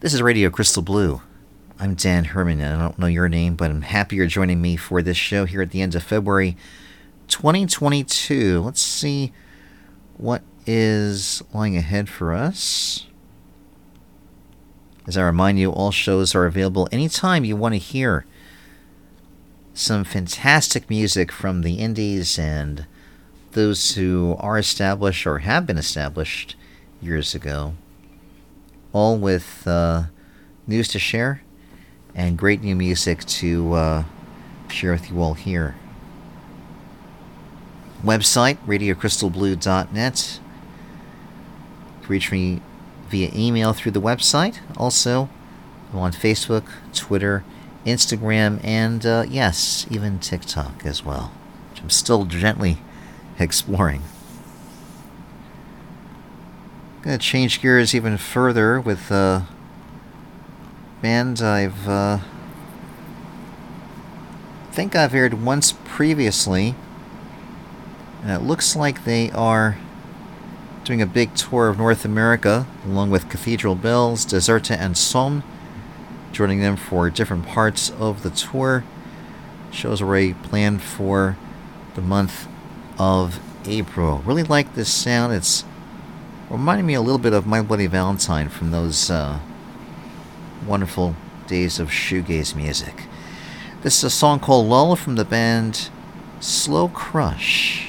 This is Radio Crystal Blue. I'm Dan Herman, and I don't know your name, but I'm happy you're joining me for this show here at the end of February 2022. Let's see what is lying ahead for us. As I remind you, all shows are available anytime you want to hear some fantastic music from the indies and those who are established or have been established years ago, all with uh, news to share and great new music to uh, share with you all here. Website radiocrystalblue.net. Reach me via email through the website. Also, I'm on Facebook, Twitter, Instagram, and uh, yes, even TikTok as well, which I'm still gently exploring. Gonna change gears even further with a band I've uh, think I've aired once previously, and it looks like they are doing a big tour of North America along with Cathedral Bells, Deserta, and Somme, joining them for different parts of the tour. Shows already planned for the month of April. Really like this sound. It's reminding me a little bit of My Bloody Valentine from those uh, wonderful days of shoegaze music. This is a song called Lull from the band Slow Crush.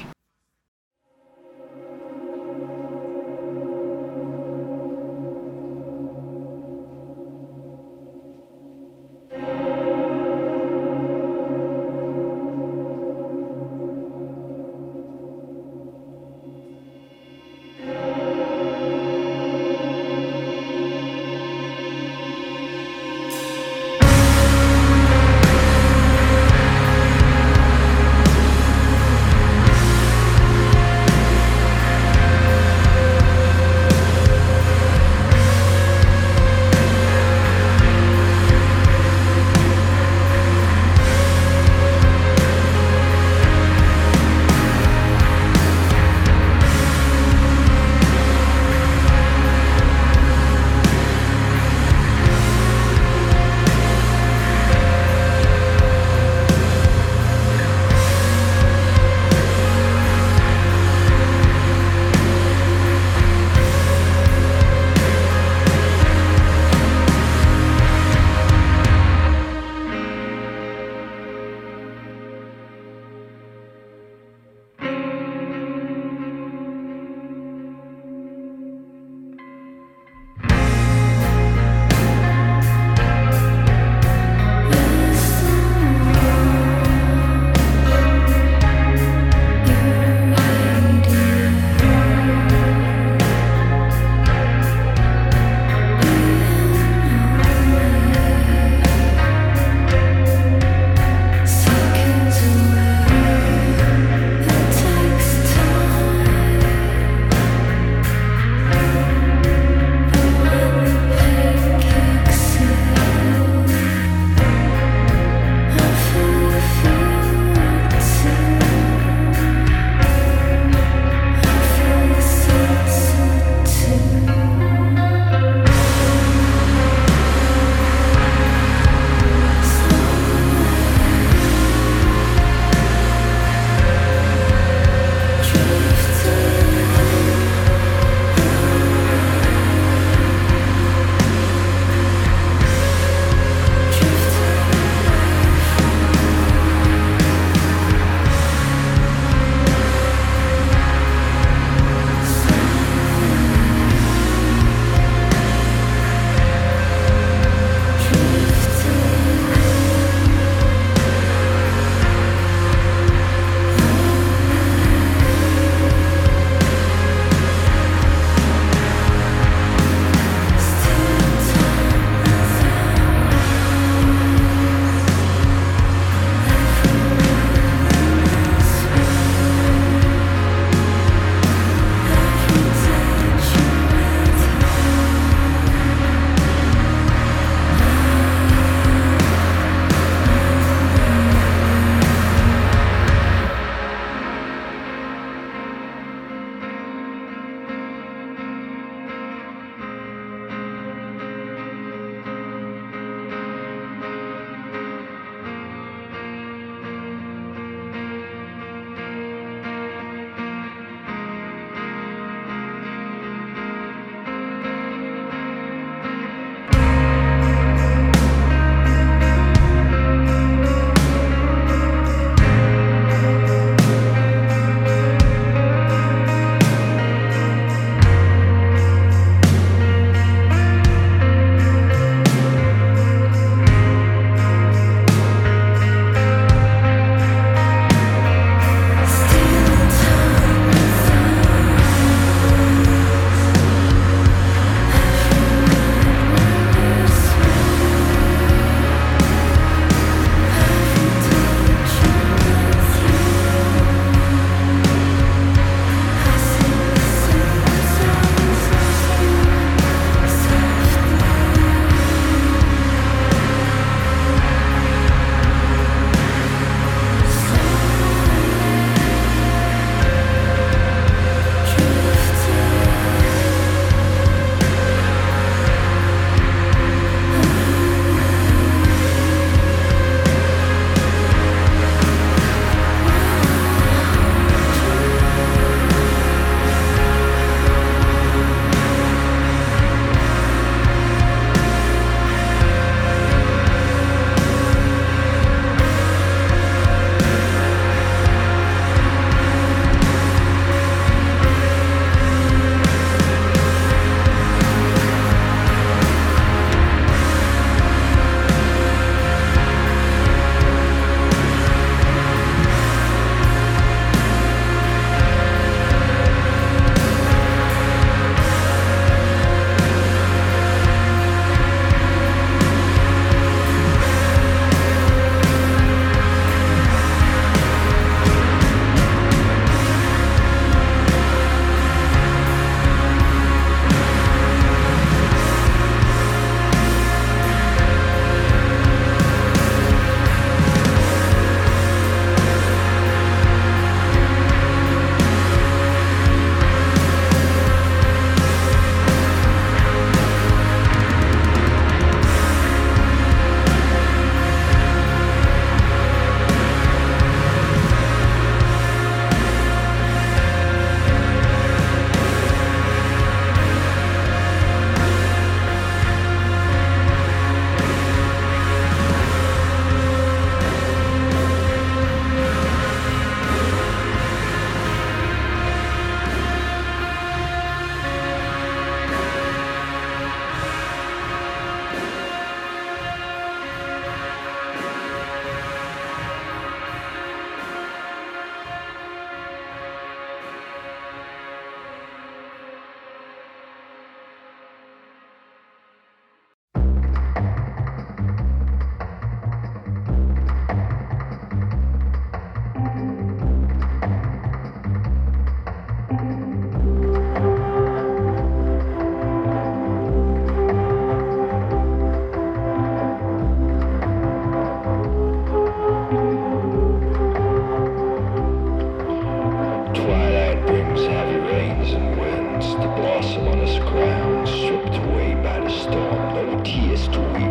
blossom on this ground, stripped away by the storm, no tears to weep.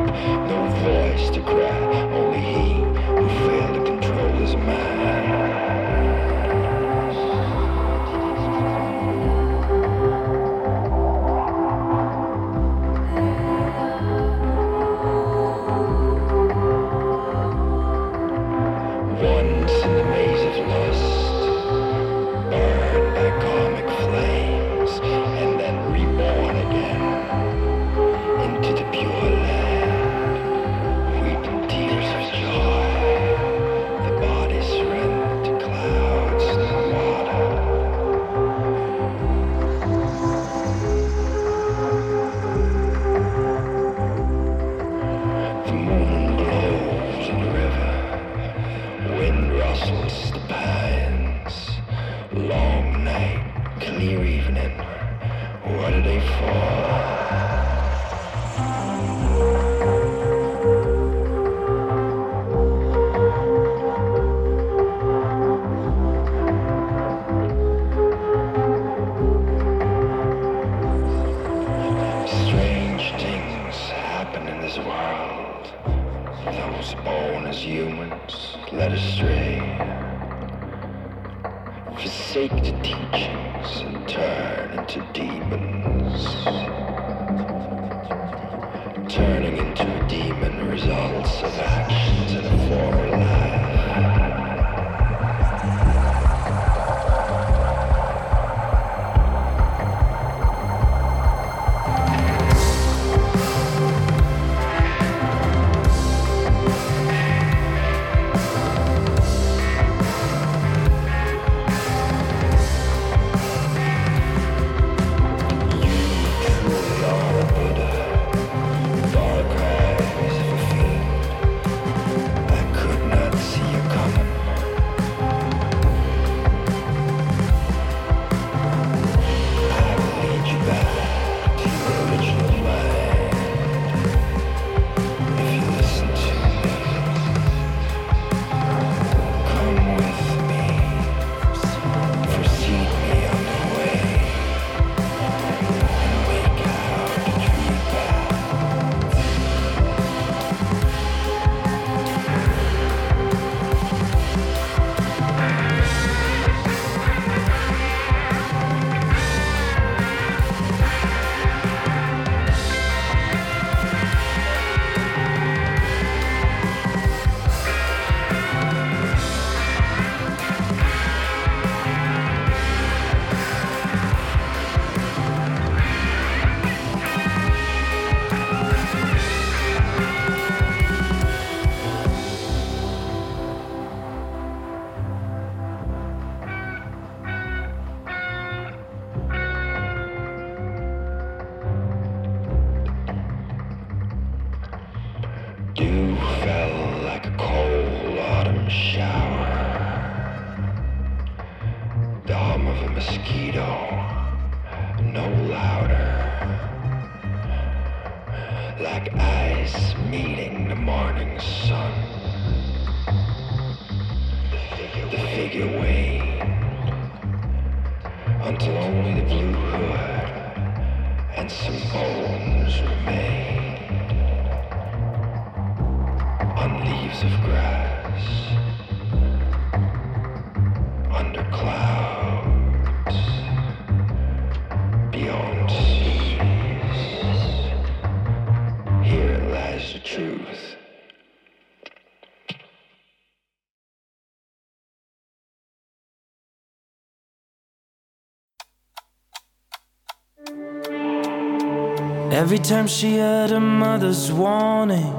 Every time she heard her mother's warning,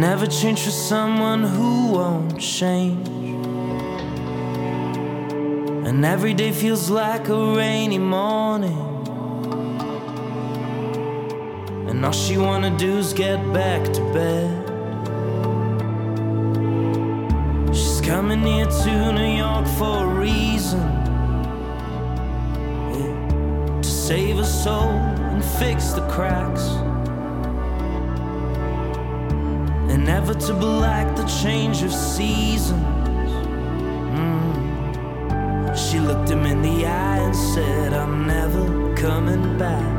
never change for someone who won't change. And every day feels like a rainy morning. And all she wanna do is get back to bed. She's coming here to New York for a reason. save a soul and fix the cracks. Inevitable like the change of seasons. Mm. She looked him in the eye and said, I'm never coming back.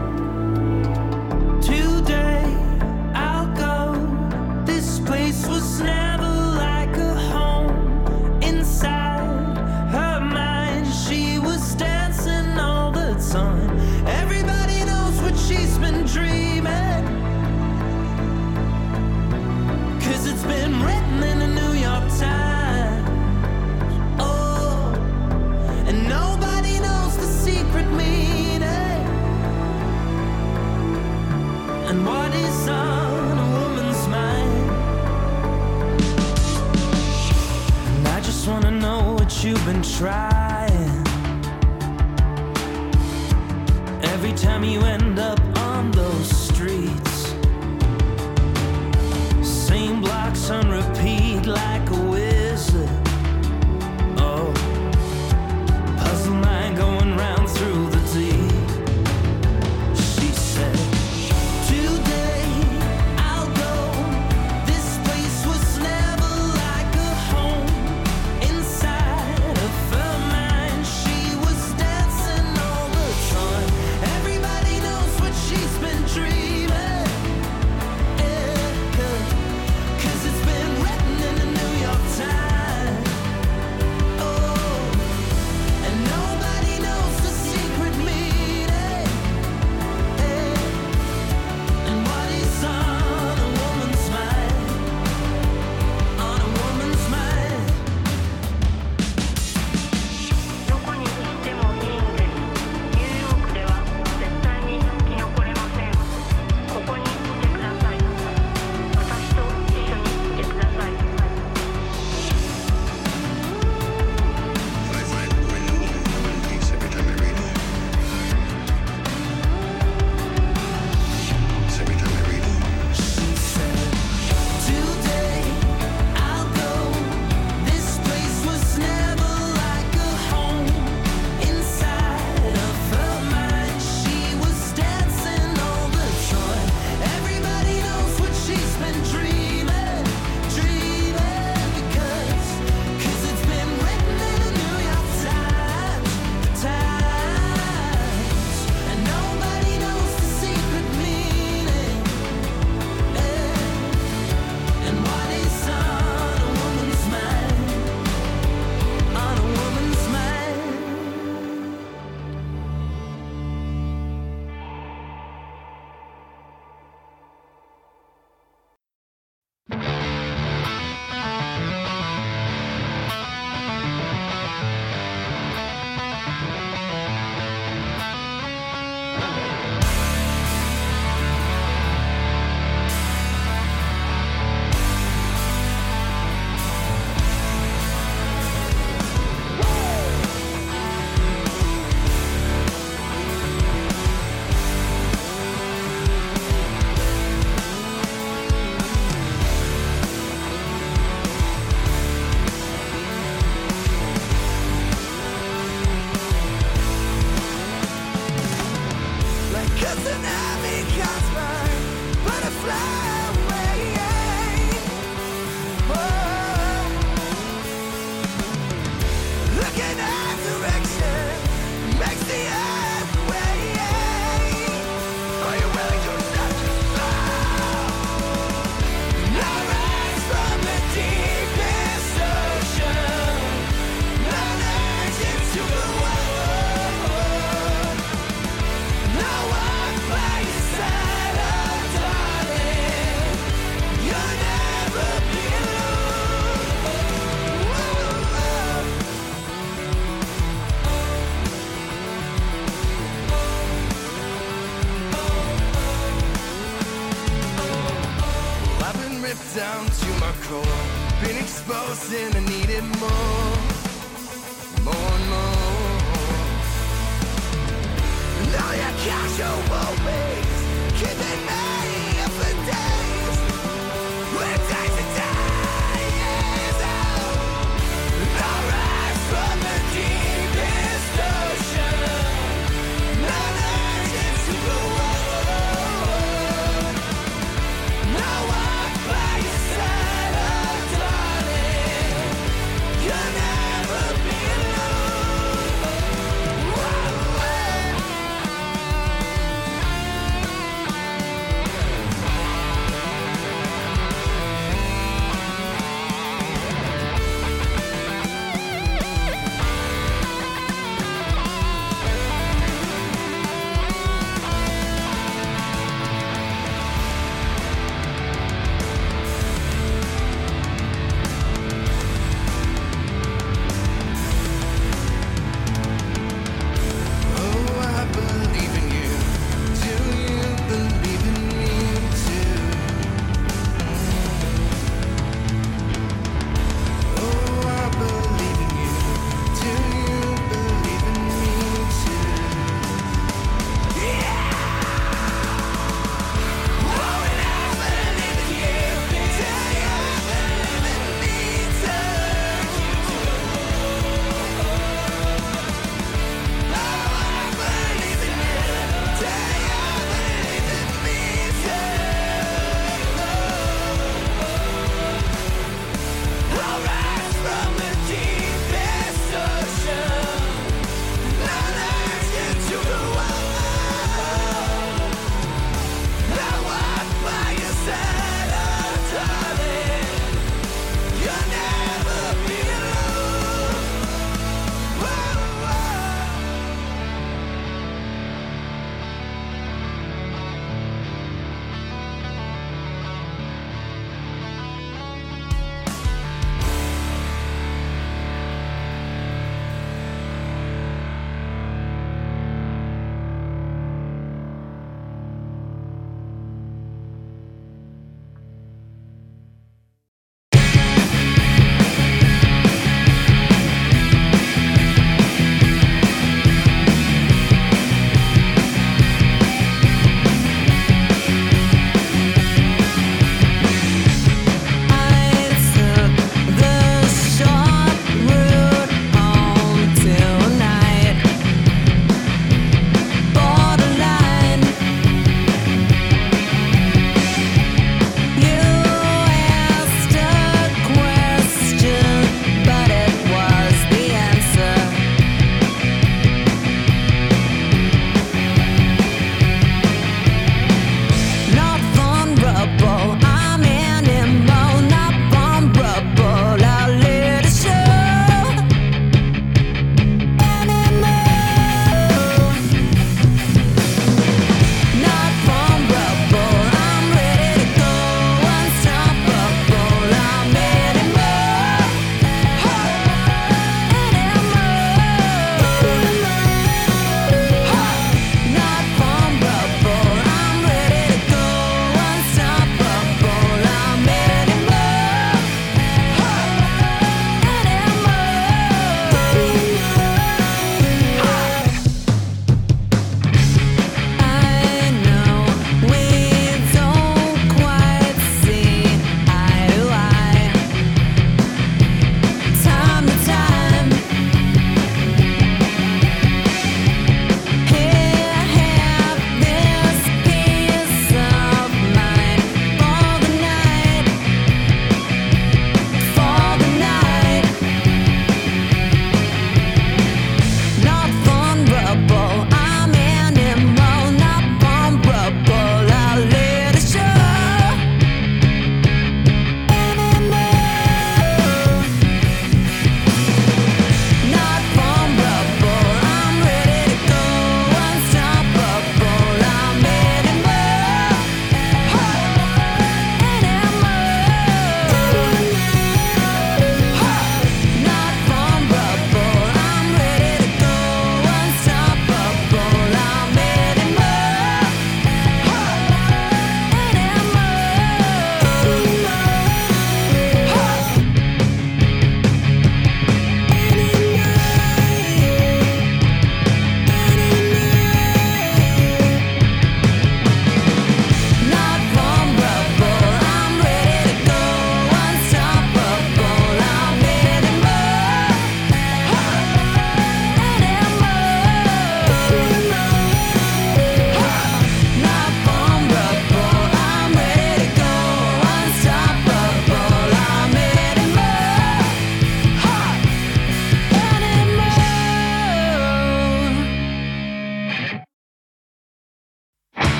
trying. Every time you end up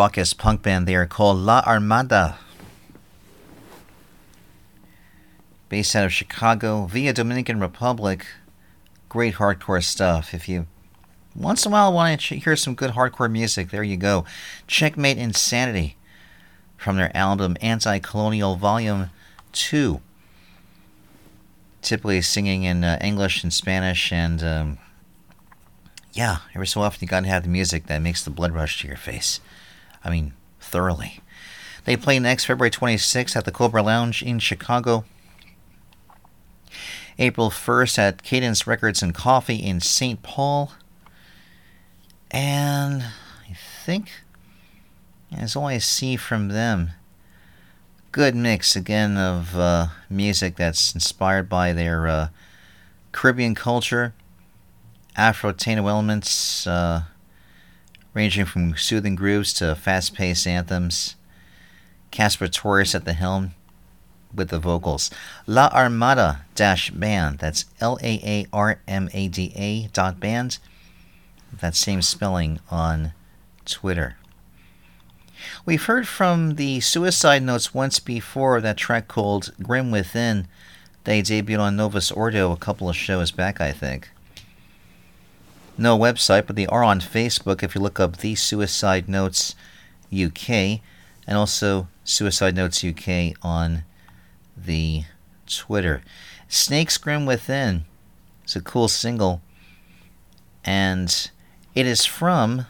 raucous punk band there called La Armada. Based out of Chicago via Dominican Republic. Great hardcore stuff. If you once in a while want to hear some good hardcore music, there you go. Checkmate Insanity from their album Anti Colonial Volume 2. Typically singing in uh, English and Spanish, and um, yeah, every so often you gotta have the music that makes the blood rush to your face. I mean, thoroughly. They play next February 26th at the Cobra Lounge in Chicago. April 1st at Cadence Records and Coffee in St. Paul. And I think that's all I see from them. Good mix again of uh, music that's inspired by their uh, Caribbean culture, Afro Taino elements, uh, ranging from soothing grooves to fast paced anthems. Casper Torres at the helm with the vocals. La Armada dash band, that's L A A R M A D A dot band. That same spelling on Twitter. We've heard from the Suicide Notes once before, that track called Grim Within. They debuted on Novus Ordo a couple of shows back, I think no website, but they are on Facebook if you look up The Suicide Notes UK, and also Suicide Notes UK on the Twitter. Snakes Grim Within is a cool single, and it is from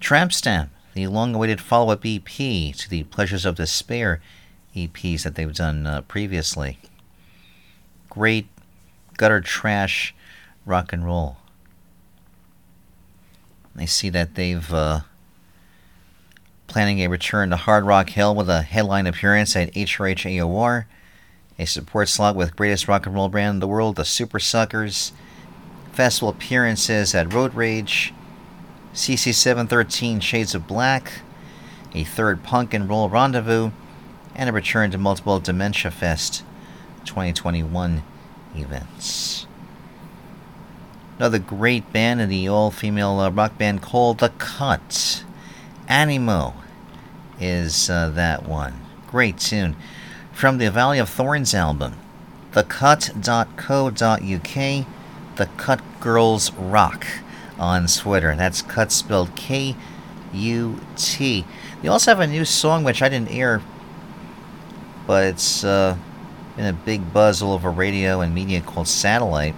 Tramp Stamp, the long awaited follow up EP to the Pleasures of Despair EPs that they've done uh, previously. Great gutter trash rock and roll. I see that they've uh, planning a return to Hard Rock Hell with a headline appearance at HRH AOR, a support slot with greatest rock and roll band in the world, the Supersuckers, festival appearances at Road Rage, CC713 Shades of Black, a third punk and roll rendezvous, and a return to multiple Dementia Fest 2021 events. Another great band in the all female uh, rock band called The Kut. Animo is uh, that one. Great tune. From the Valley of Thorns album, thekut.co.uk, The Kut Girls Rock on Twitter. That's Kut spelled K U T. They also have a new song which I didn't hear, but it's uh, been a big buzz all over radio and media called Satellite.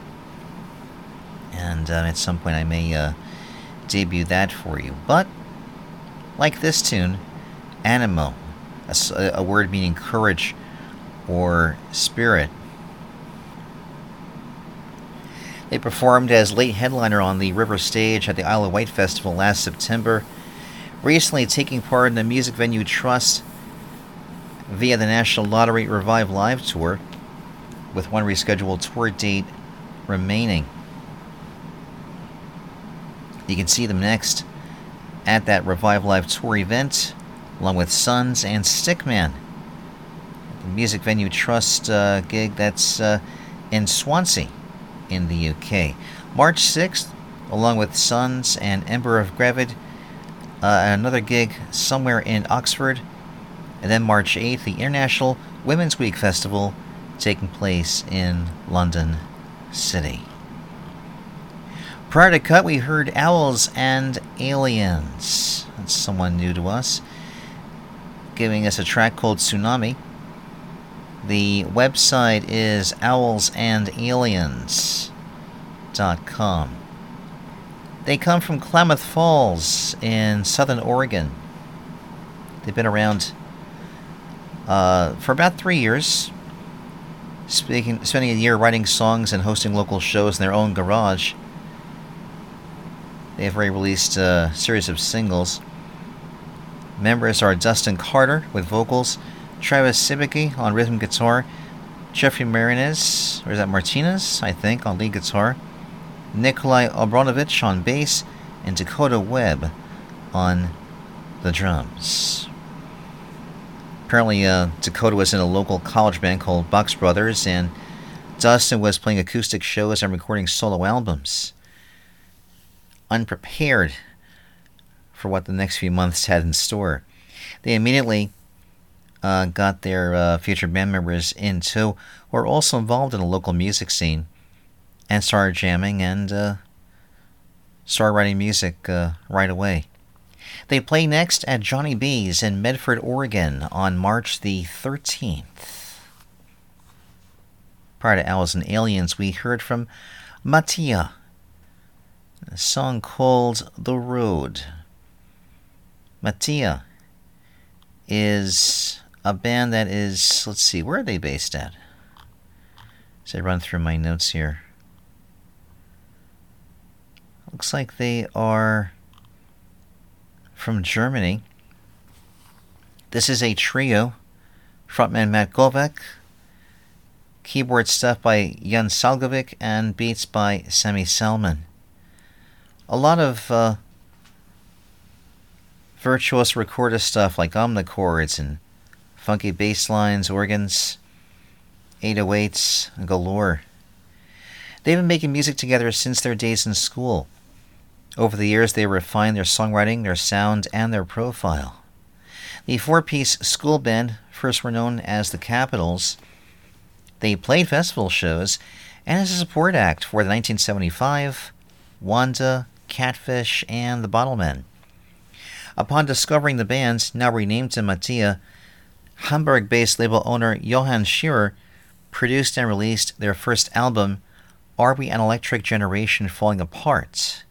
And uh, at some point I may uh, debut that for you. But, like this tune, Animo, a, a word meaning courage or spirit. They performed as late headliner on the River Stage at the Isle of Wight Festival last September, recently taking part in the music venue Trust via the National Lottery Revive Live Tour, with one rescheduled tour date remaining. You can see them next at that Revive Live Tour event, along with Sons and Stickman. The music venue Trust uh, gig that's uh, in Swansea in the UK. March 6th, along with Sons and Ember of Gravid, uh, another gig somewhere in Oxford. And then March 8th, the International Women's Week Festival taking place in London City. Prior to Kut, we heard Owls and Aliens. That's someone new to us. Giving us a track called Tsunami. The website is owlsandaliens.com. They come from Klamath Falls in southern Oregon. They've been around uh, for about three years, speaking, spending a year writing songs and hosting local shows in their own garage. They have already released a series of singles. Members are Dustin Carter with vocals, Travis Sibicki on rhythm guitar, Jeffrey Marinez, or is that Martinez, I think, on lead guitar, Nikolai Obronovich on bass, and Dakota Webb on the drums. Apparently, uh, Dakota was in a local college band called Box Brothers, and Dustin was playing acoustic shows and recording solo albums. Unprepared for what the next few months had in store, they immediately uh, got their uh, future band members into, who are also involved in the local music scene, and started jamming and uh, started writing music uh, right away. They play next at Johnny B's in Medford, Oregon on March the 13th. Prior to Owls and Aliens, we heard from Matija, a song called The Road. Matija is a band that is, let's see, where are they based at? As I run through my notes here. Looks like they are from Germany. This is a trio. Frontman Matt Govek, keyboard stuff by Jan Salgovic, and beats by Semi Salman. A lot of uh, virtuous recorder stuff like omnichords and funky bass lines, organs, 808s, galore. They've been making music together since their days in school. Over the years, they refined their songwriting, their sound, and their profile. The four piece school band first were known as the Capitals. They played festival shows and as a support act for the 1975 Wanda, Catfish, and the Bottlemen. Upon discovering the band, now renamed to Matija, Hamburg based label owner Johann Scherer produced and released their first album, Are We an Electric Generation Falling Apart?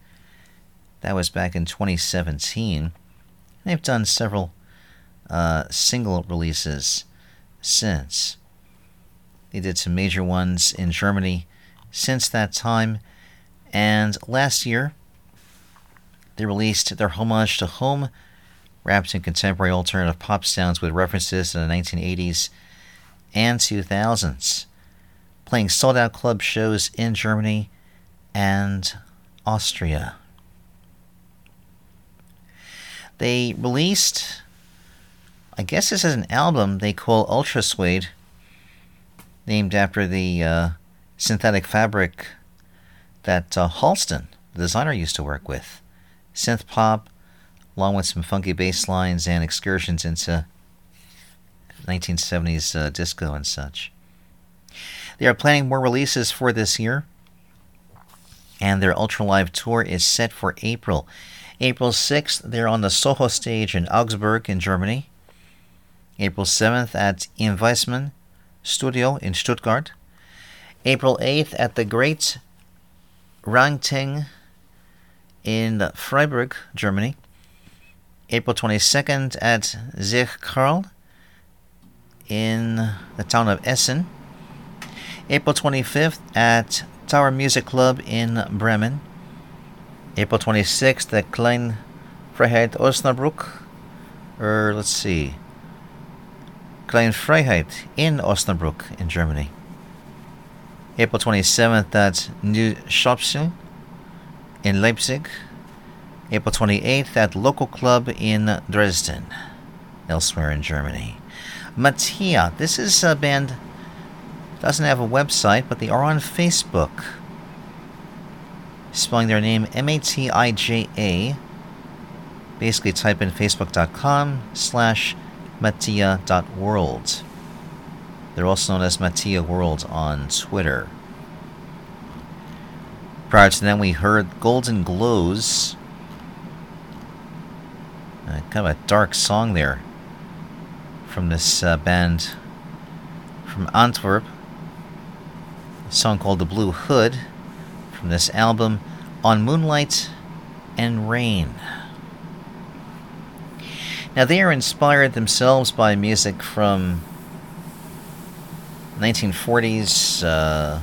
That was back in 2017. They've done several uh, single releases since. They did some major ones in Germany since that time, and last year they released their homage to home, wrapped in contemporary alternative pop sounds with references to the 1980s and 2000s, playing sold out club shows in Germany and Austria. They released, I guess this is an album they call Ultra Suede, named after the uh, synthetic fabric that uh, Halston, the designer, used to work with. Synth pop, along with some funky bass lines and excursions into 1970s uh, disco and such. They are planning more releases for this year, and their Ultra Live tour is set for April. April 6th, they're on the Soho stage in Augsburg, in Germany. April 7th at Im Wizemann Studio in Stuttgart. April 8th at the Great Rangting in Freiburg, Germany. April 22nd at Zeche Carl in the town of Essen. April 25th at Tower Music Club in Bremen. April 26th at Klein Freiheit Osnabrück. Or let's see. Klein Freiheit in Osnabrück in Germany. April 27th at New Schopsel in Leipzig. April 28th at Local Club in Dresden, elsewhere in Germany. Matija, this is a band doesn't have a website, but they are on Facebook. Spelling their name M-A-T-I-J-A. Basically type in facebook.com slash matija.world. They're also known as Matija World on Twitter. Prior to that, we heard Golden Glows. Uh, kind of a dark song there from this uh, band from Antwerp. A song called The Blue Hood from this album On Moonlight and Rain. Now, they are inspired themselves by music from 1940s, uh,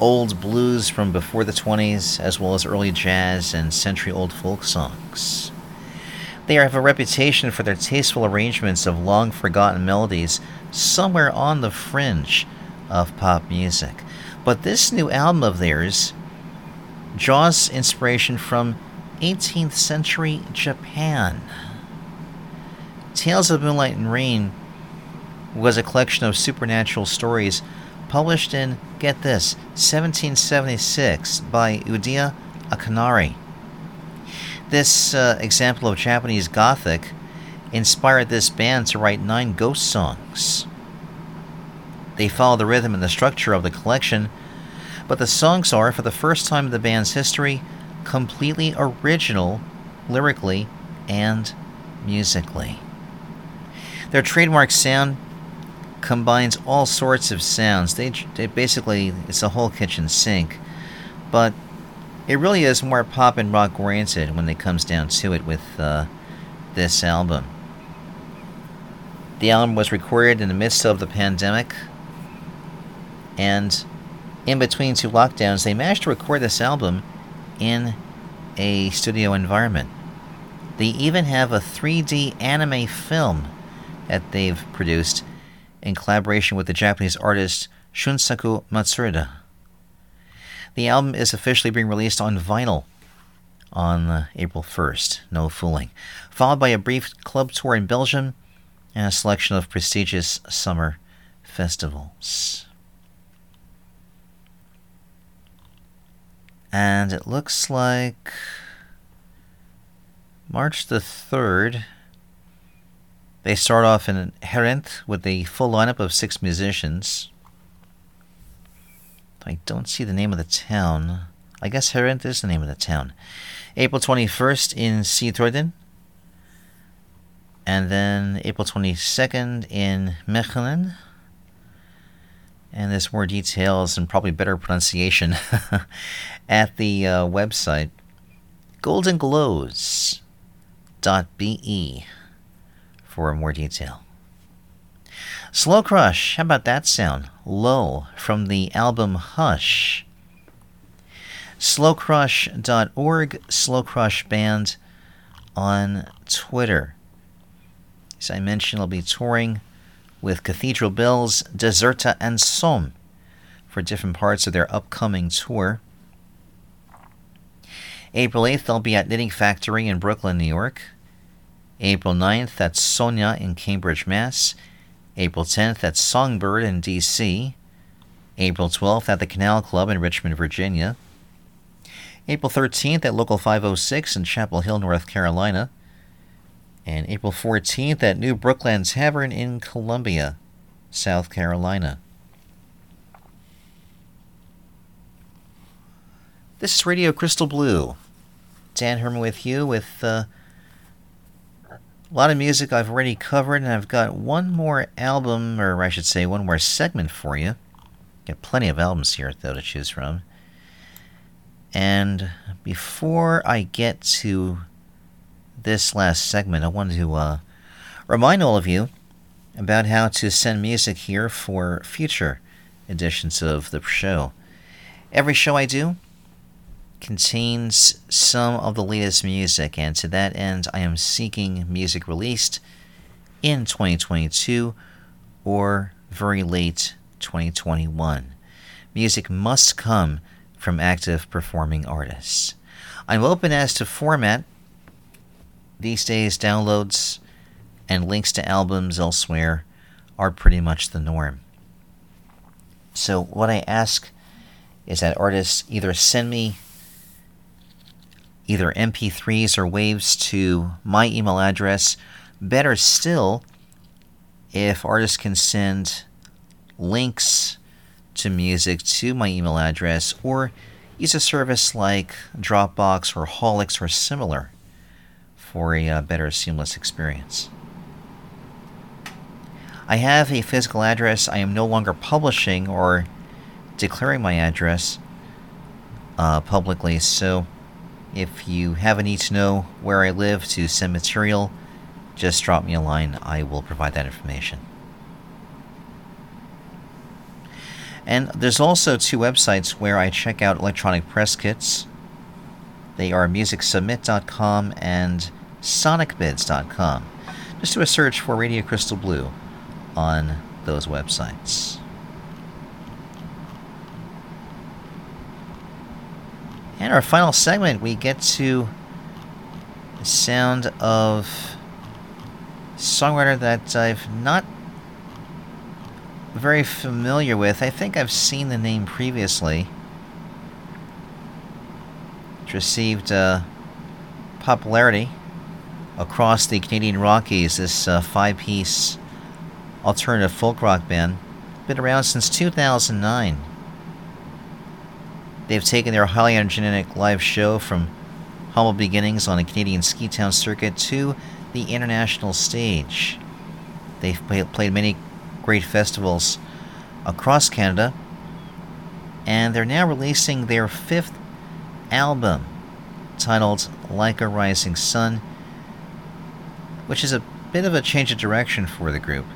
old blues from before the 20s, as well as early jazz and century old folk songs. They have a reputation for their tasteful arrangements of long forgotten melodies somewhere on the fringe of pop music. But this new album of theirs draws inspiration from 18th century Japan. Tales of Moonlight and Rain was a collection of supernatural stories published in, get this, 1776 by Ueda Akinari. This uh, example of Japanese Gothic inspired this band to write nine ghost songs. They follow the rhythm and the structure of the collection, but the songs are, for the first time in the band's history, completely original lyrically and musically. Their trademark sound combines all sorts of sounds. They, they basically, it's a whole kitchen sink. But it really is more pop and rock oriented when it comes down to it with uh, this album. The album was recorded in the midst of the pandemic, and in between two lockdowns, they managed to record this album in a studio environment. They even have a 3D anime film that they've produced in collaboration with the Japanese artist Shunsaku Matsuda. The album is officially being released on vinyl on uh, April 1st, no fooling, followed by a brief club tour in Belgium and a selection of prestigious summer festivals. And it looks like March the 3rd they start off in Herent with a full lineup of six musicians. I don't see the name of the town. I guess Herent is the name of the town. April 21st in Sietorden. And then April 22nd in Mechelen. And there's more details and probably better pronunciation at the uh, website goldenglows.be for more detail. Slow Crush, how about that sound? Low from the album Hush. Slowcrush.org, Slow Crush Band on Twitter. As I mentioned, I'll be touring with Cathedral Bells, Deserta, and Somme for different parts of their upcoming tour. April 8th, I'll be at Knitting Factory in Brooklyn, New York. April 9th, at Sonia in Cambridge, Mass. April 10th, at Songbyrd in D.C. April 12th, at the Canal Club in Richmond, Virginia. April 13th, at Local 506 in Chapel Hill, North Carolina and April 14th at New Brookland Tavern in Columbia, South Carolina. This is Radio Crystal Blue. Dan Herman with you with uh, a lot of music I've already covered, and I've got one more album, or I should say, one more segment for you. Got plenty of albums here, though, to choose from. And before I get to this last segment, I wanted to uh, remind all of you about how to send music here for future editions of the show. Every show I do contains some of the latest music, and to that end, I am seeking music released in 2022 or very late 2021. Music must come from active performing artists. I'm open as to format these days, downloads and links to albums elsewhere are pretty much the norm. So, what I ask is that artists either send me either MP3s or waves to my email address. Better still, if artists can send links to music to my email address or use a service like Dropbox or Haulix or similar for a uh, better seamless experience. I have a physical address. I am no longer publishing or declaring my address uh, publicly, so if you have a need to know where I live to send material, just drop me a line. I will provide that information. And there's also two websites where I check out electronic press kits. They are musicsubmit.com and sonicbids.com. Just do a search for Radio Crystal Blue on those websites. And our final segment, we get to the sound of songwriter that I've not very familiar with. I think I've seen the name previously. It received uh, popularity across the Canadian Rockies, this uh, five piece alternative folk rock band. Been around since 2009. They've taken their highly energetic live show from humble beginnings on the Canadian ski town circuit to the international stage. They've played many great festivals across Canada, and they're now releasing their fifth album titled Like a Rising Sun which is a bit of a change of direction for the group.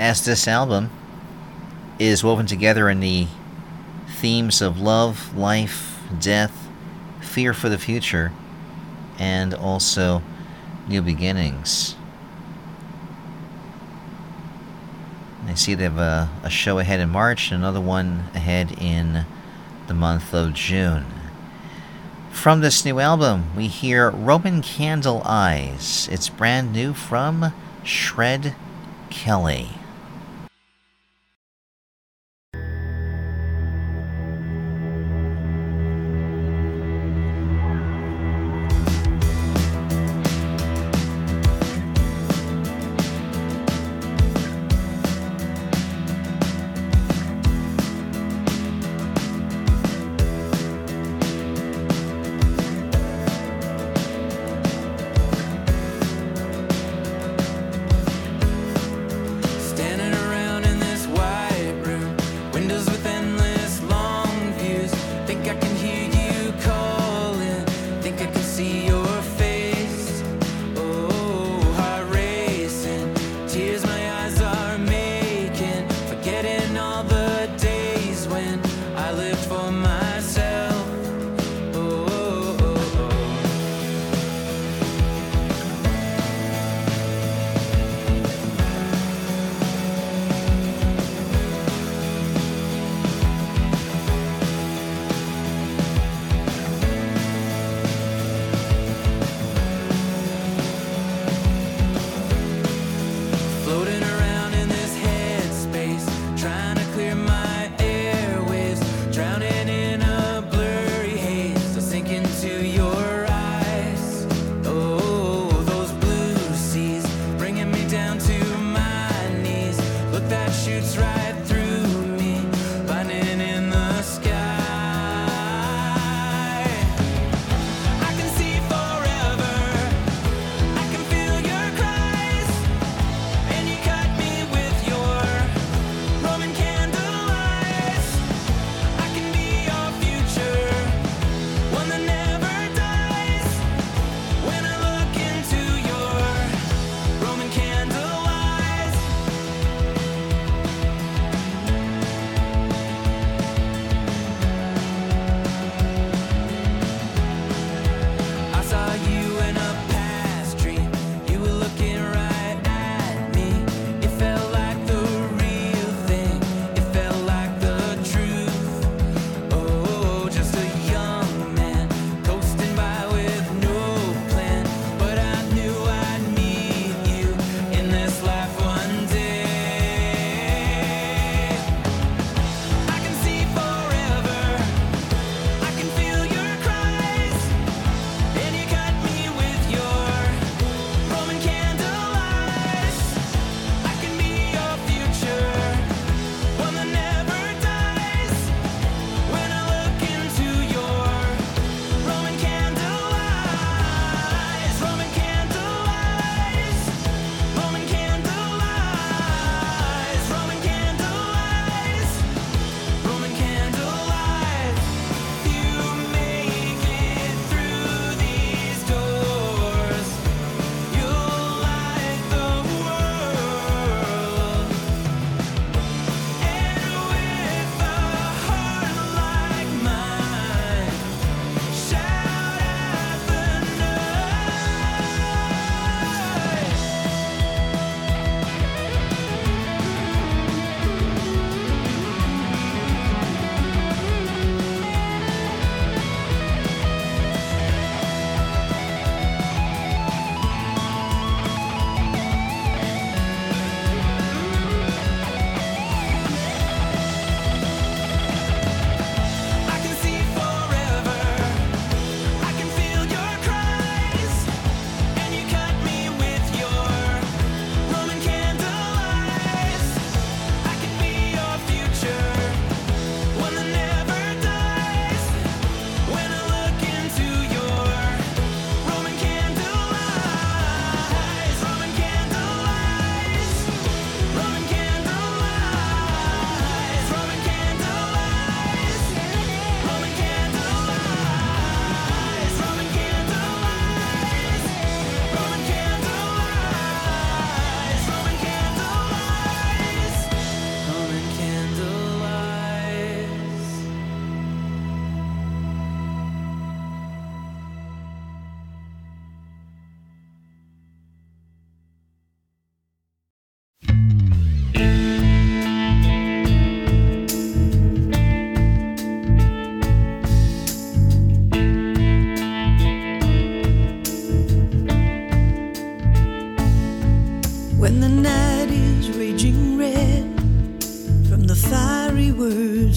As this album is woven together in the themes of love, life, death, fear for the future, and also new beginnings. I see they have a, a show ahead in March, and another one ahead in the month of June. From this new album, we hear Roman Candle Eyes. It's brand new from Shred Kelly.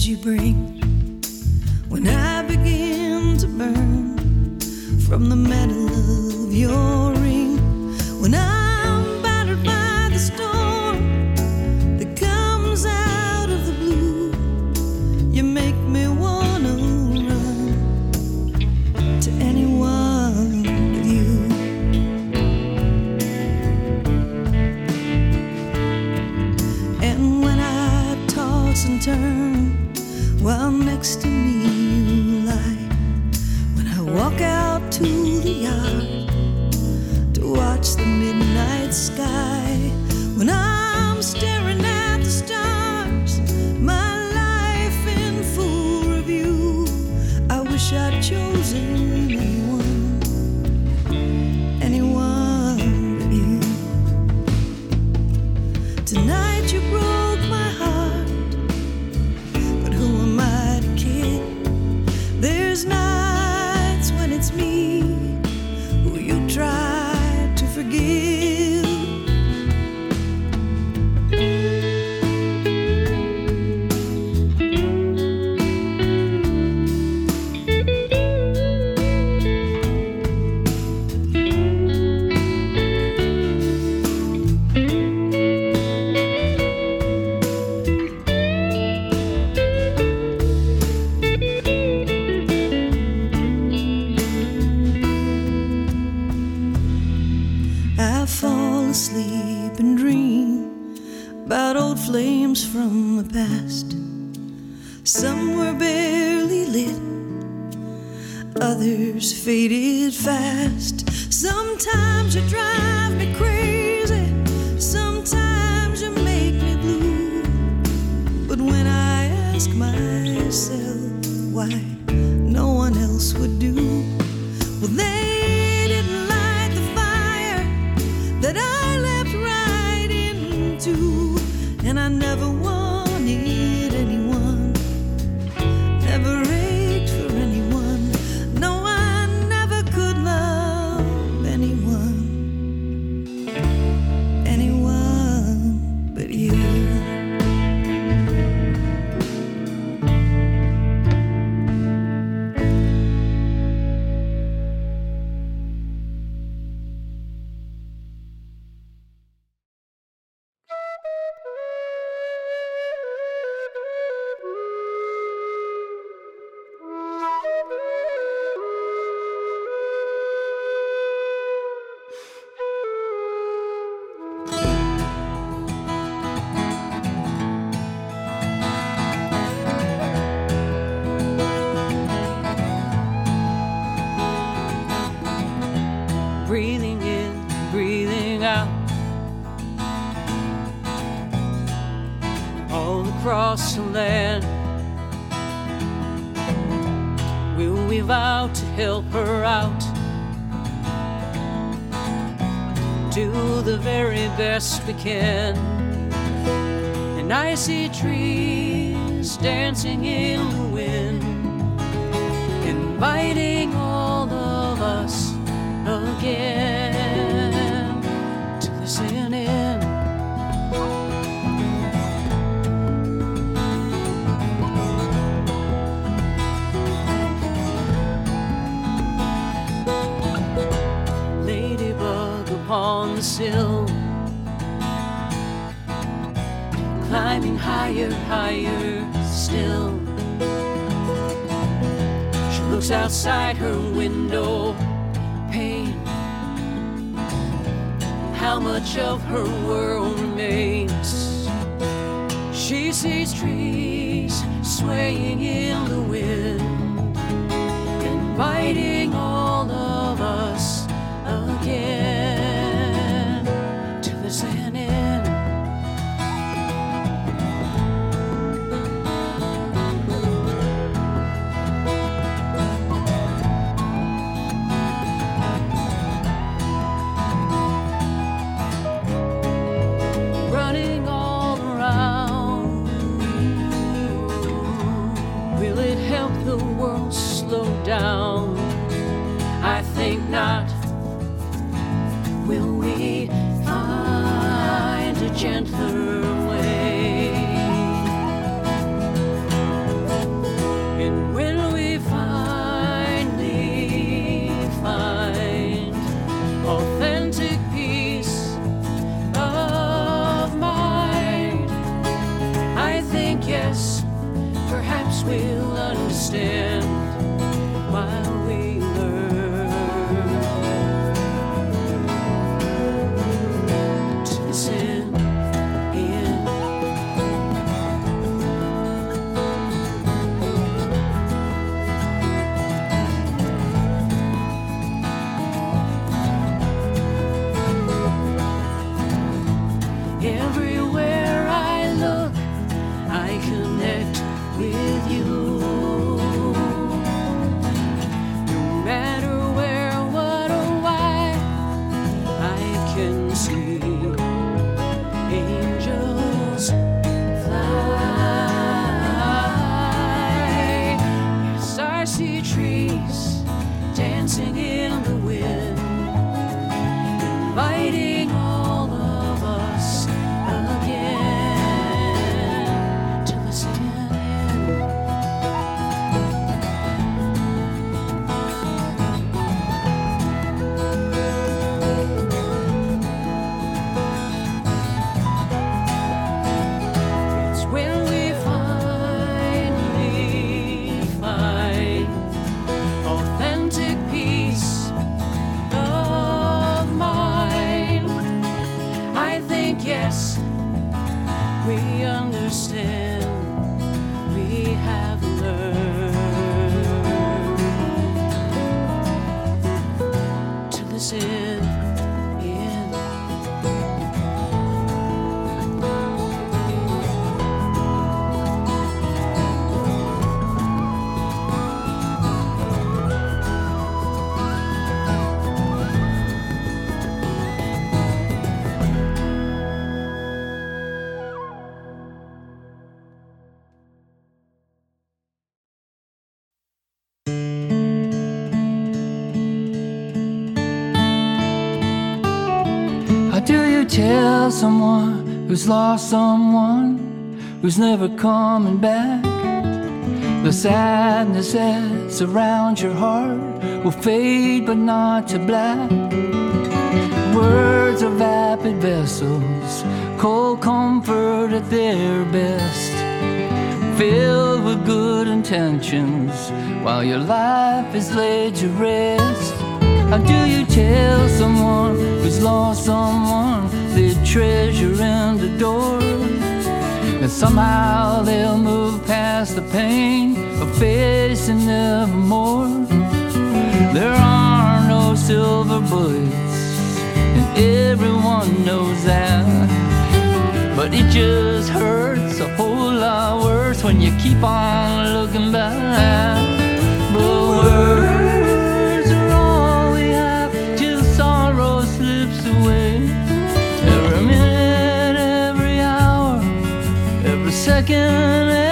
you bring? higher, higher still. She looks outside her window, pain. How much of her world remains? She sees trees swaying in the wind, inviting all of us again. gently. Tell someone who's lost someone who's never coming back? The sadness that surrounds your heart will fade but not to black. Words are vapid vessels, cold comfort at their best, filled with good intentions while your life is laid to rest. How do you tell someone who's lost someone they treasure in the door? And somehow they'll move past the pain of facing nevermore. There are no silver bullets, and everyone knows that. But it just hurts a whole lot worse when you keep on looking back. But every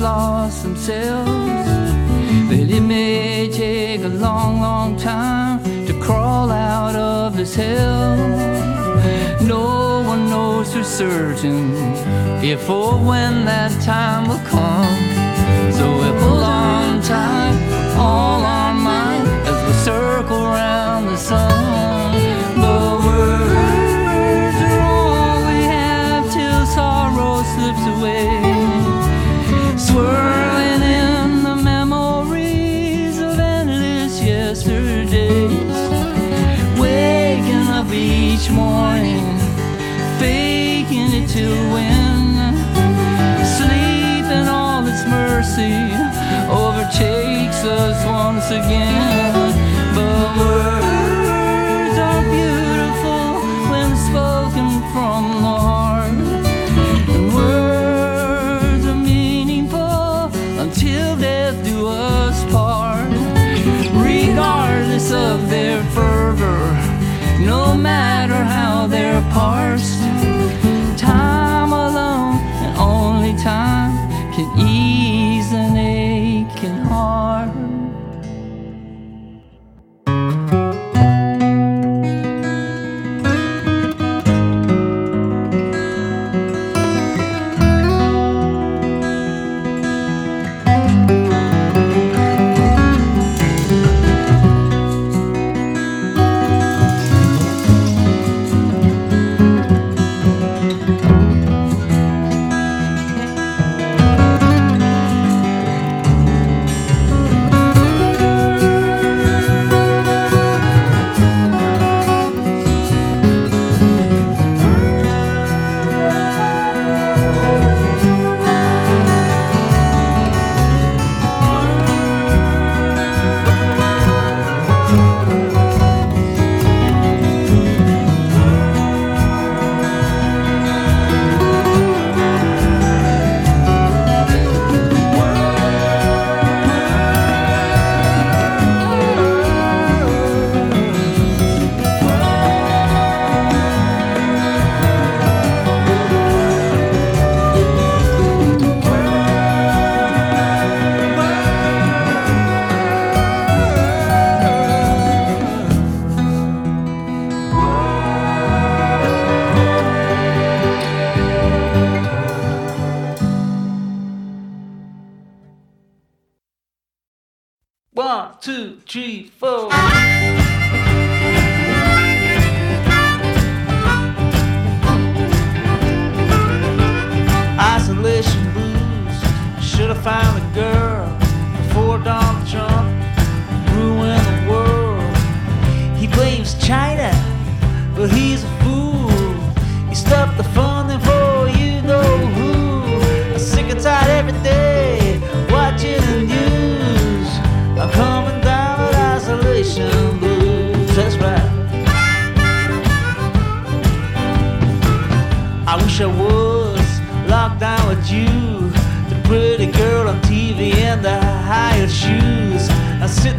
lost themselves? That it may take a long, long time to crawl out of this hell. No one knows for certain if or when that time will come. So if a long time all our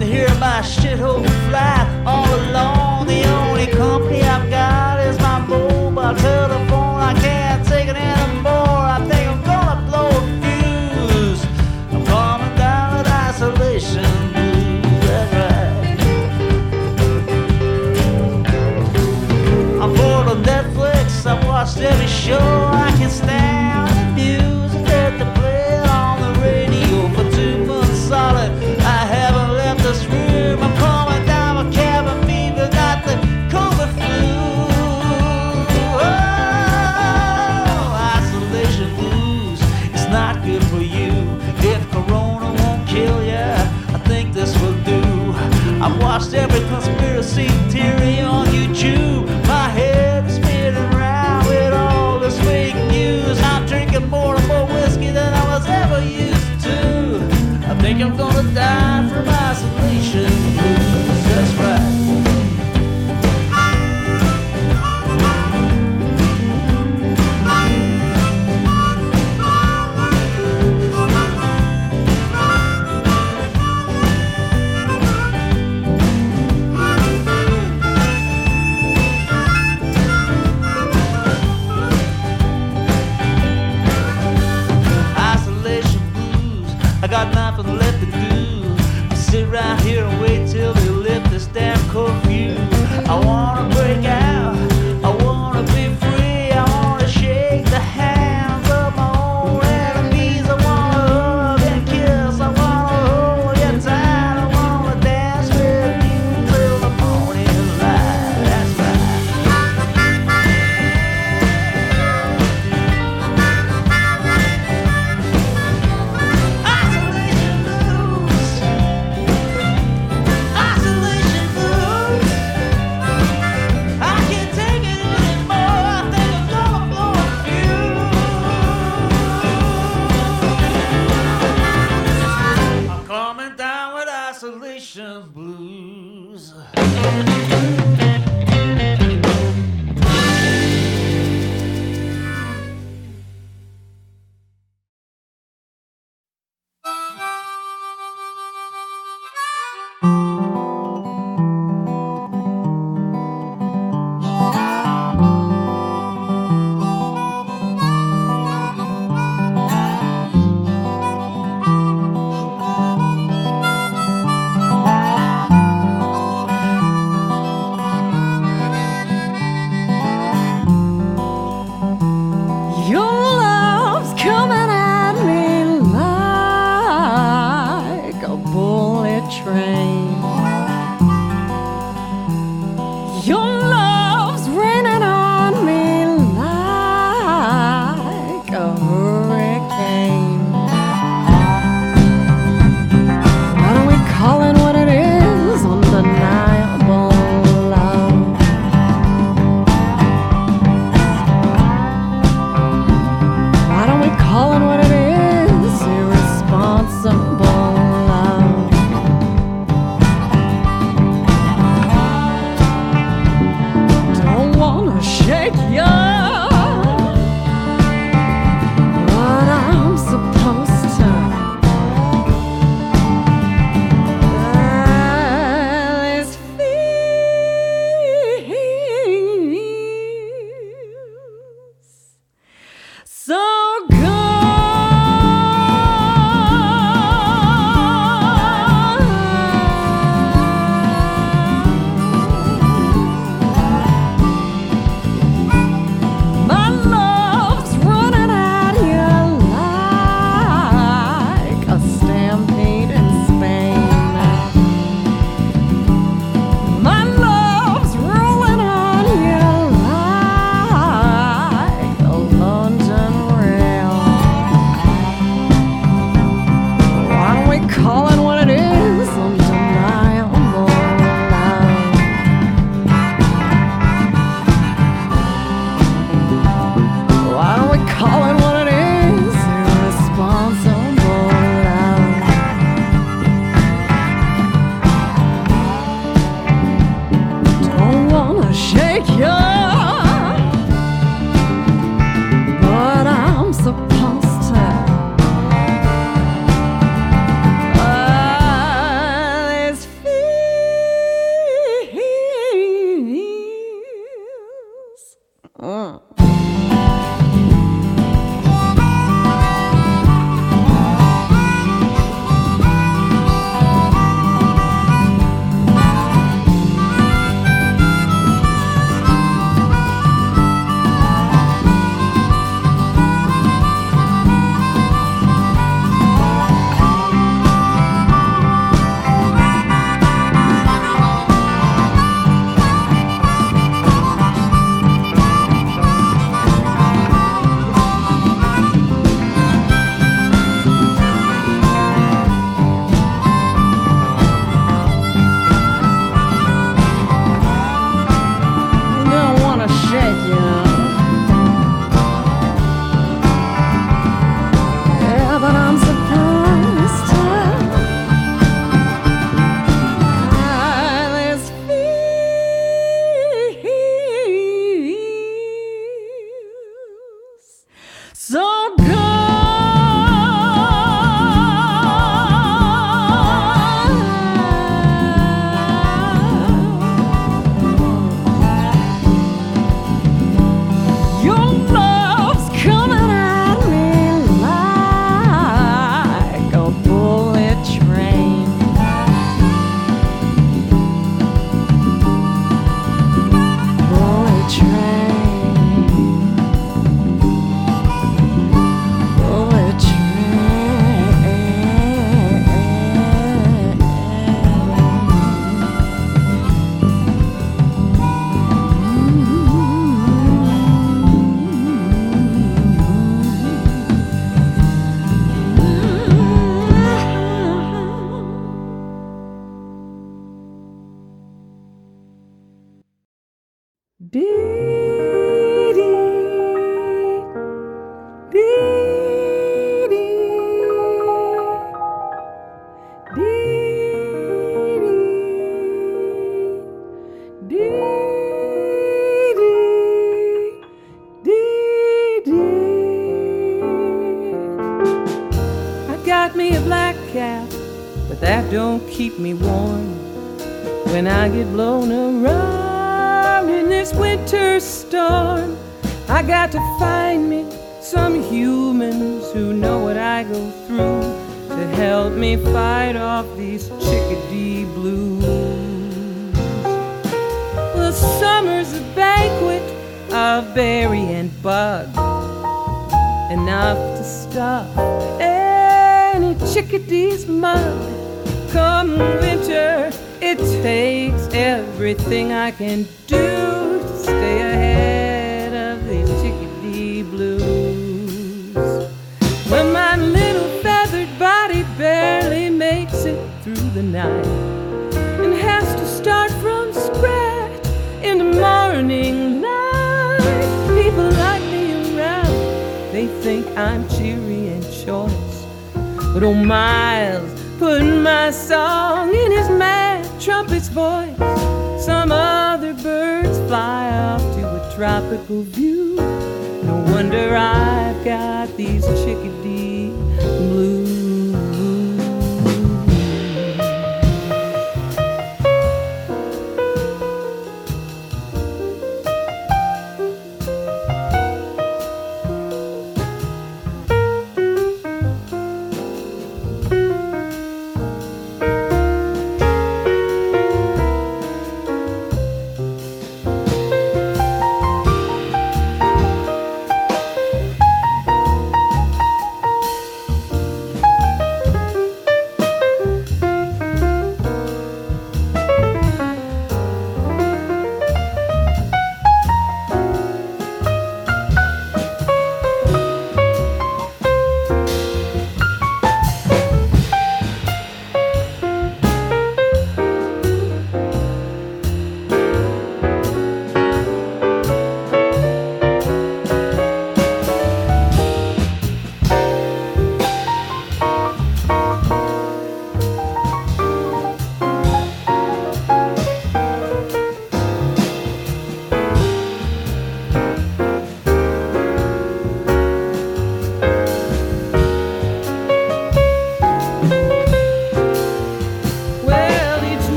Sitting here my conspiracy miles, putting my song in his mad trumpet's voice. Some other birds fly off to a tropical view. No wonder I've got these chickadee blues.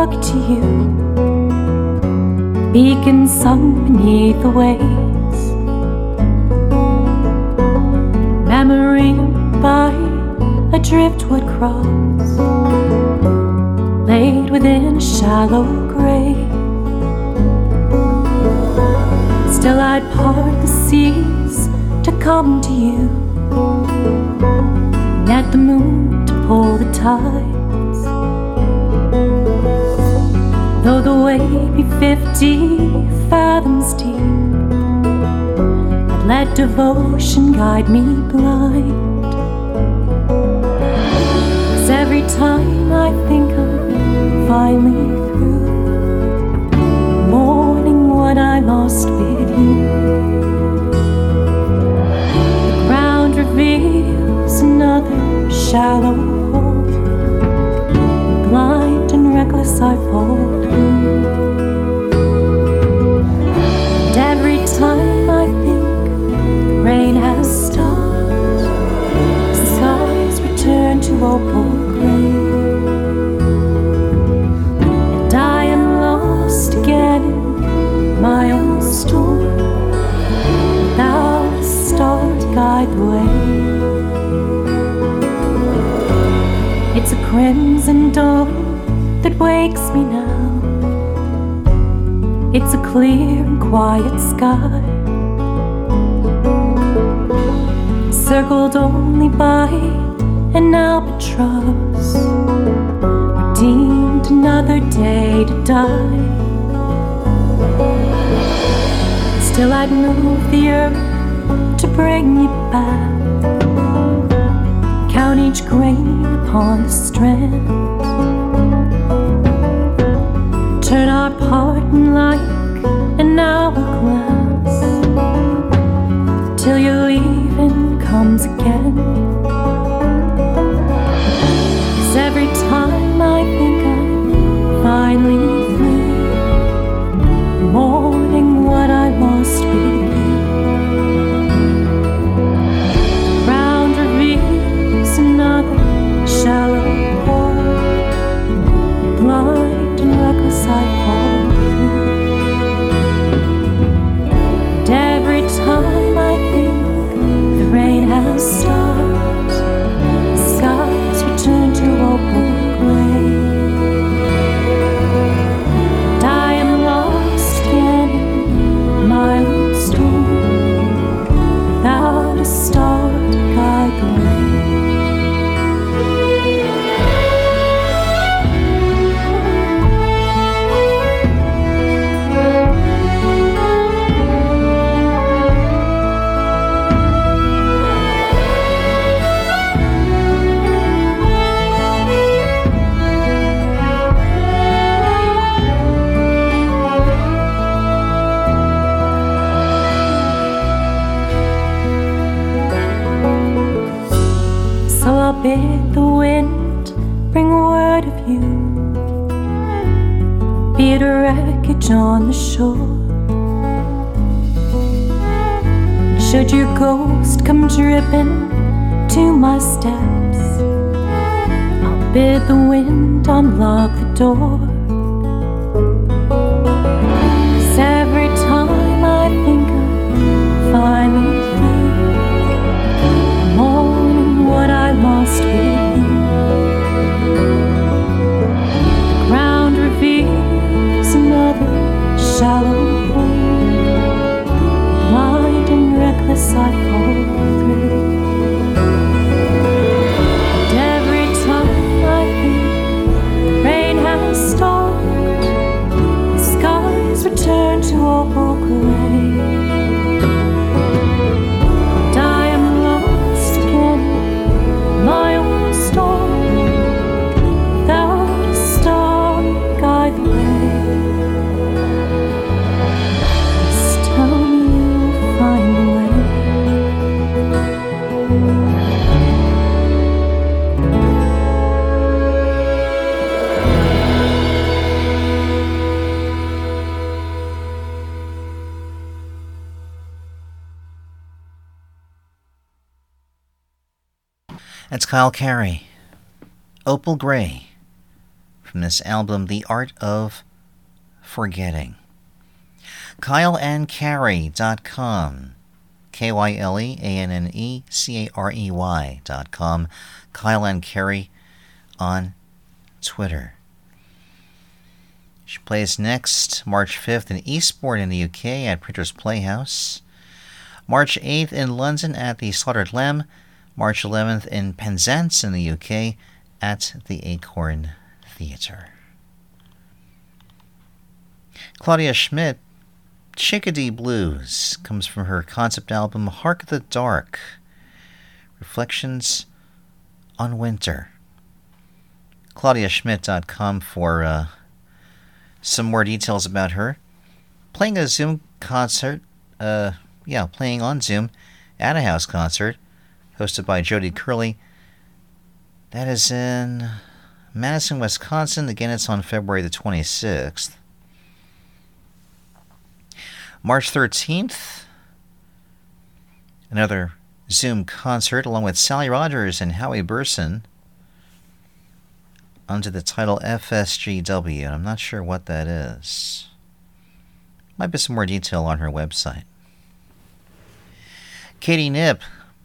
Talk to you, beacon sunk beneath the waves. Memory by a driftwood cross, laid within a shallow grave. Still, I'd part the seas to come to you, net the moon to pull the tide. Though the way be fifty fathoms deep, I'd let devotion guide me blind. Cause every time I think I'm finally through, mourning what I lost with you, the ground reveals another shallow hole. Blind and reckless I fall. And I am lost again in my own storm. Star to guide the way. It's a crimson dawn that wakes me now. It's a clear and quiet sky, circled only by an albatross, redeemed another day to die. Still, I'd move the earth to bring you back. Count each grain upon the strand. Turn our pardon like an hourglass Kyle Carey. Opal Gray. From this album, The Art of Forgetting. KyleAnneCarey.com. K Y L E A N N E C A R E Y dot com. Kyle and Carey on Twitter. She plays next March 5th in Eastbourne in the UK at Printer's Playhouse. March 8th in London at the Slaughtered Lamb. March 11th in Penzance in the UK at the Acorn Theatre. Claudia Schmidt Chickadee Blues comes from her concept album Hark the Dark Reflections on Winter. ClaudiaSchmidt.com for uh, some more details about her. Playing a Zoom concert, uh, yeah, playing on Zoom at a house concert hosted by Jody Curley. That is in Madison, Wisconsin. Again, it's on February the 26th. March 13th, another Zoom concert along with Sally Rogers and Howie Bursen under the title FSGW. I'm not sure what that is. Might be some more detail on her website. Katie Knipp,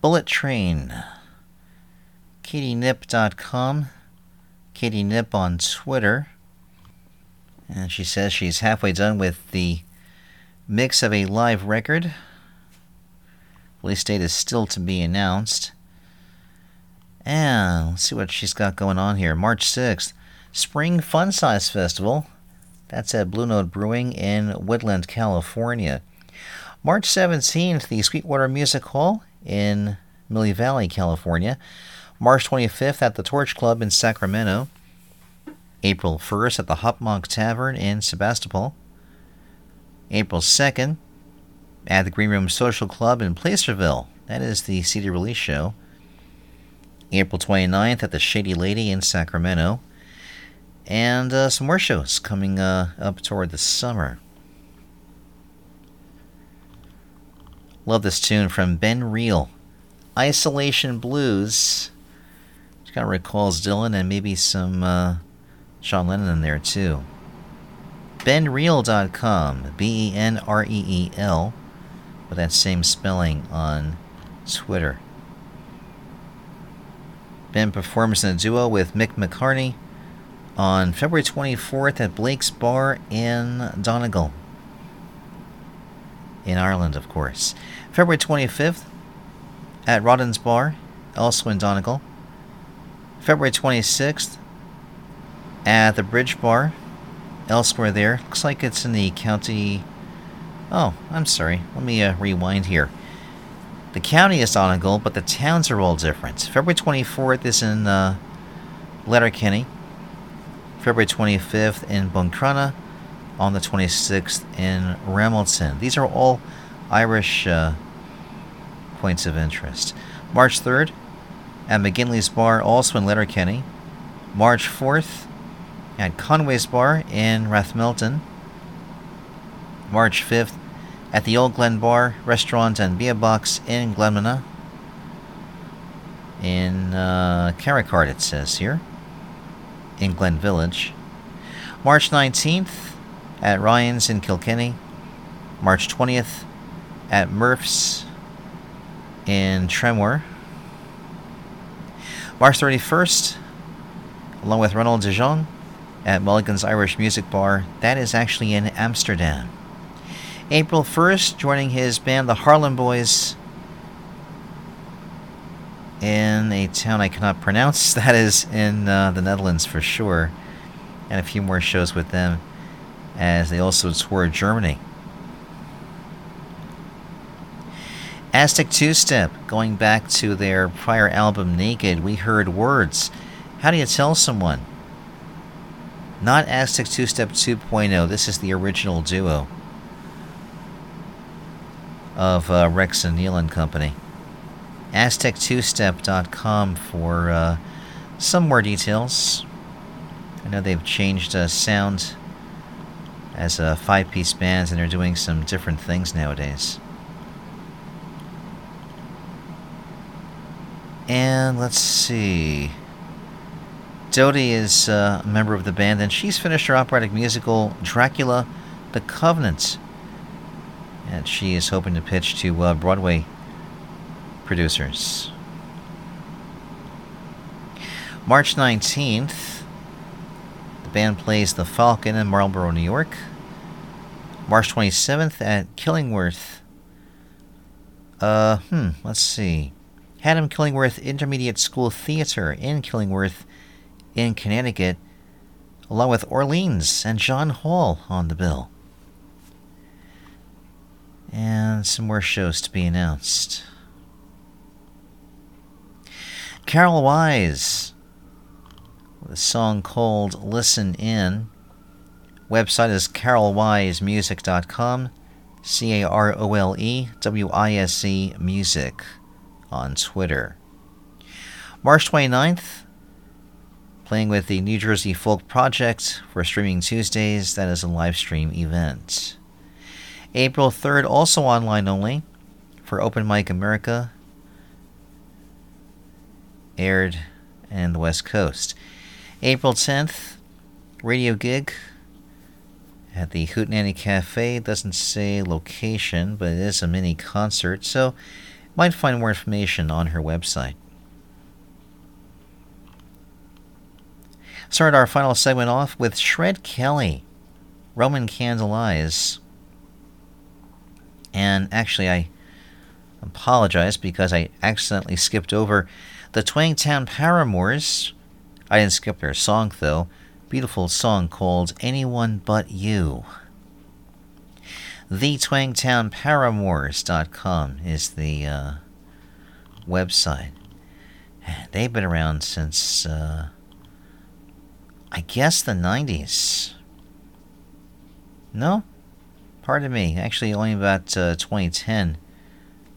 Bullet Train. KatieKnipp.com. Katie Knipp on Twitter. And she says she's halfway done with the mix of a live record. Release date is still to be announced. And let's see what she's got going on here. March 6th, Spring Fun Size Festival. That's at Blue Note Brewing in Woodland, California. March 17th, the Sweetwater Music Hall in Millie Valley, California. March 25th at the Torch Club in Sacramento. April 1st at the Hopmonk Tavern in Sebastopol. April 2nd at the Green Room Social Club in Placerville. That is the CD release show. April 29th at the Shady Lady in Sacramento. And uh, some more shows coming uh, up toward the summer. Love this tune from Ben Reel. Isolation Blues. Which kind of recalls Dylan and maybe some uh, John Lennon in there too. BenReel.com. B E N R E E L. With that same spelling on Twitter. Ben performs in a duo with Mick McCartney on February 24th at Blake's Bar in Donegal. In Ireland, of course. February 25th at Rodden's Bar, also in Donegal. February 26th at the Bridge Bar, elsewhere there. Looks like it's in the county. Oh, I'm sorry. Let me uh, rewind here. The county is Donegal, but the towns are all different. February 24th is in uh, Letterkenny. February 25th in Buncrana. On the 26th in Ramelton. These are all Irish uh, points of interest. March 3rd at McGinley's Bar, also in Letterkenny. March 4th at Conway's Bar in Rathmelton. March 5th at the Old Glen Bar, Restaurant and Beer Box in Glenmina. In uh, it says here, in Glen Village. March 19th at Ryan's in Kilkenny. March 20th at Murph's in Tremor. March 31st, along with Ronald de Jong at Mulligan's Irish Music Bar. That is actually in Amsterdam. April 1st, joining his band, the Harlem Boys, in a town I cannot pronounce. That is in uh, the Netherlands for sure. And a few more shows with them as they also tour Germany. Aztec Two Step, going back to their prior album Naked, we heard words. How do you tell someone? Not Aztec Two Step 2.0, this is the original duo of uh, Rex and Neal and Company. Aztec2step.com for uh, some more details. I know they've changed uh, sound as a five piece band and they're doing some different things nowadays. And let's see. Dodie is uh, a member of the band, and she's finished her operatic musical Dracula the Covenant. And she is hoping to pitch to uh, Broadway producers. March 19th, the band plays The Falcon in Marlboro, New York. March 27th at Killingworth. Uh, hmm, let's see. Haddam Killingworth Intermediate School Theater in Killingworth, in Connecticut, along with Orleans and John Hall on the bill. And some more shows to be announced. Carole Wise with a song called Listen In. Website is carolewisemusic.com. C A R O L E W I S E Music on Twitter. March 29th, playing with the New Jersey Folk Project for Streaming Tuesdays. That is a live stream event. April 3rd, also online only, for Open Mic America, aired in the West Coast. April 10th, radio gig at the Hootenanny Cafe. Doesn't say location, but it is a mini concert, so might find more information on her website. Start our final segment off with Shred Kelly, Roman Candle Eyes. And actually, I apologize because I accidentally skipped over the Twangtown Paramours. I didn't skip their song though. Beautiful song called Anyone But You. TheTwangtownParamours.com is the uh, website. They've been around since, uh, I guess, the 90s. No? Pardon me. Actually, only about uh, 2010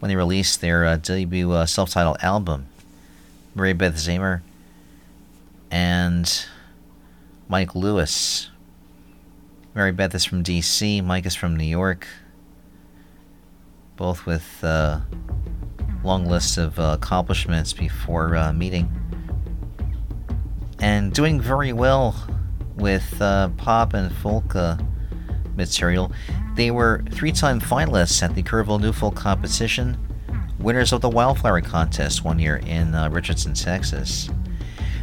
when they released their uh, debut uh, self titled album. Mary Beth Zamer and Mike Lewis. Mary Beth is from DC, Mike is from New York. Both with uh, long lists of uh, accomplishments before uh, meeting. And doing very well with uh, pop and folk material. They were three time finalists at the Kerrville New Folk competition, winners of the Wildflower contest one year in uh, Richardson, Texas.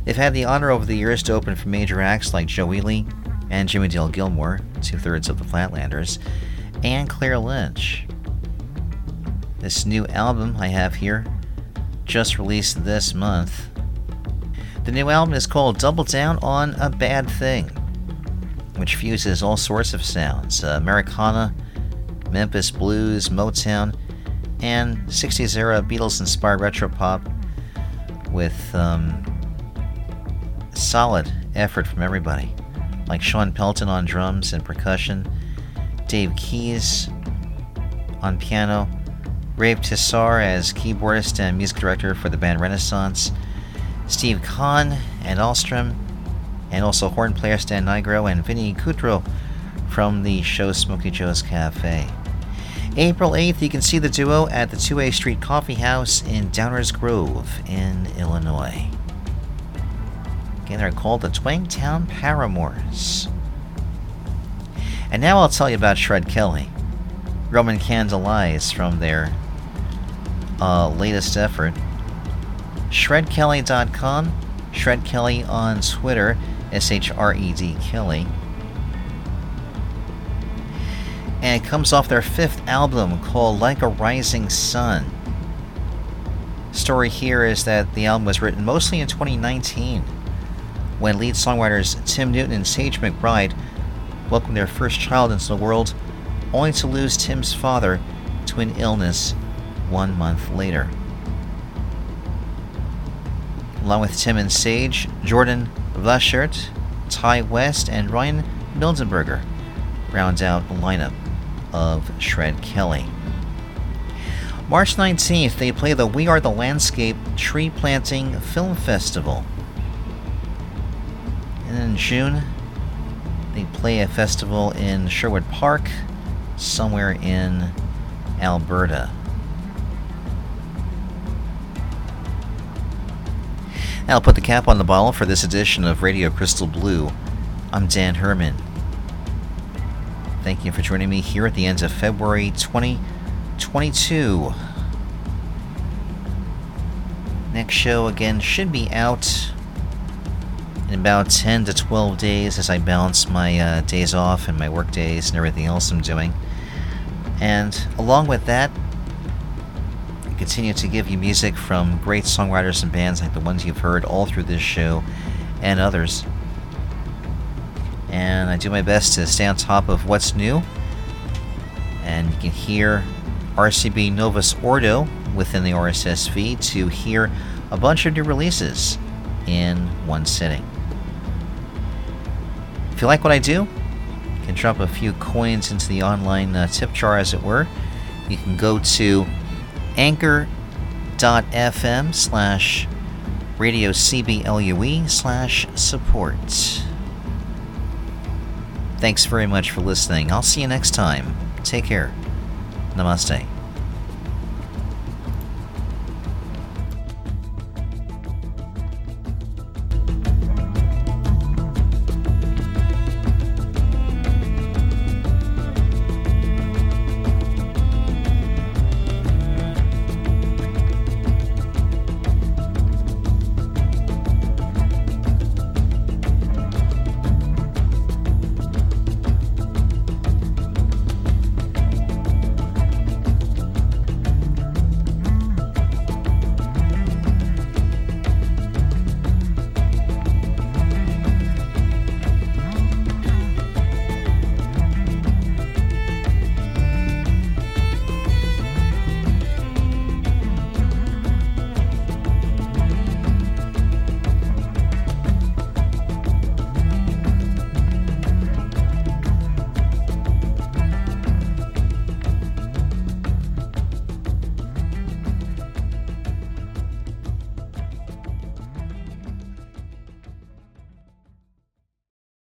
They've had the honor over the years to open for major acts like Joe Ely and Jimmie Dale Gilmore, two thirds of the Flatlanders, and Claire Lynch. This new album I have here, just released this month. The new album is called Double Down on a Bad Thing, which fuses all sorts of sounds uh, Americana, Memphis blues, Motown, and 60s era Beatles inspired retro pop with um, solid effort from everybody, like Sean Pelton on drums and percussion, Dave Keyes on piano, Rave Tesar as keyboardist and music director for the band Renaissance, Steve Kahn and Alstrom, and also horn player Stan Nigro and Vinny Kudrow from the show Smokey Joe's Cafe. April 8th, you can see the duo at the Two Way Street Coffee House in Downers Grove in Illinois. Again, they're called the Twangtown Paramours. And now I'll tell you about Shred Kelly. Roman Candle Eyes from their uh, latest effort. ShredKelly.com, Shred Kelly on Twitter, S H R E D Kelly. And it comes off their fifth album called Like a Rising Sun. Story here is that the album was written mostly in 2019 when lead songwriters Tim Newton and Sage McBride welcomed their first child into the world, only to lose Tim's father to an illness one month later. Along with Tim and Sage, Jordan Vlaschert, Ty West, and Ryan Mildenberger round out the lineup of Shred Kelly. March 19th, they play the We Are the Landscape Tree Planting Film Festival. June, they play a festival in Sherwood Park, somewhere in Alberta. I'll put the cap on the bottle for this edition of Radio Crystal Blue. I'm Dan Herman. Thank you for joining me here at the end of February 2022. Next show again should be out in about 10 to 12 days as I balance my uh, days off and my work days and everything else I'm doing. And along with that, I continue to give you music from great songwriters and bands like the ones you've heard all through this show and others. And I do my best to stay on top of what's new. And you can hear RCB Novus Ordo within the RSS feed to hear a bunch of new releases in one sitting. If you like what I do, you can drop a few coins into the online uh, tip jar, as it were. You can go to anchor.fm slash radio CBLUE slash support. Thanks very much for listening. I'll see you next time. Take care. Namaste.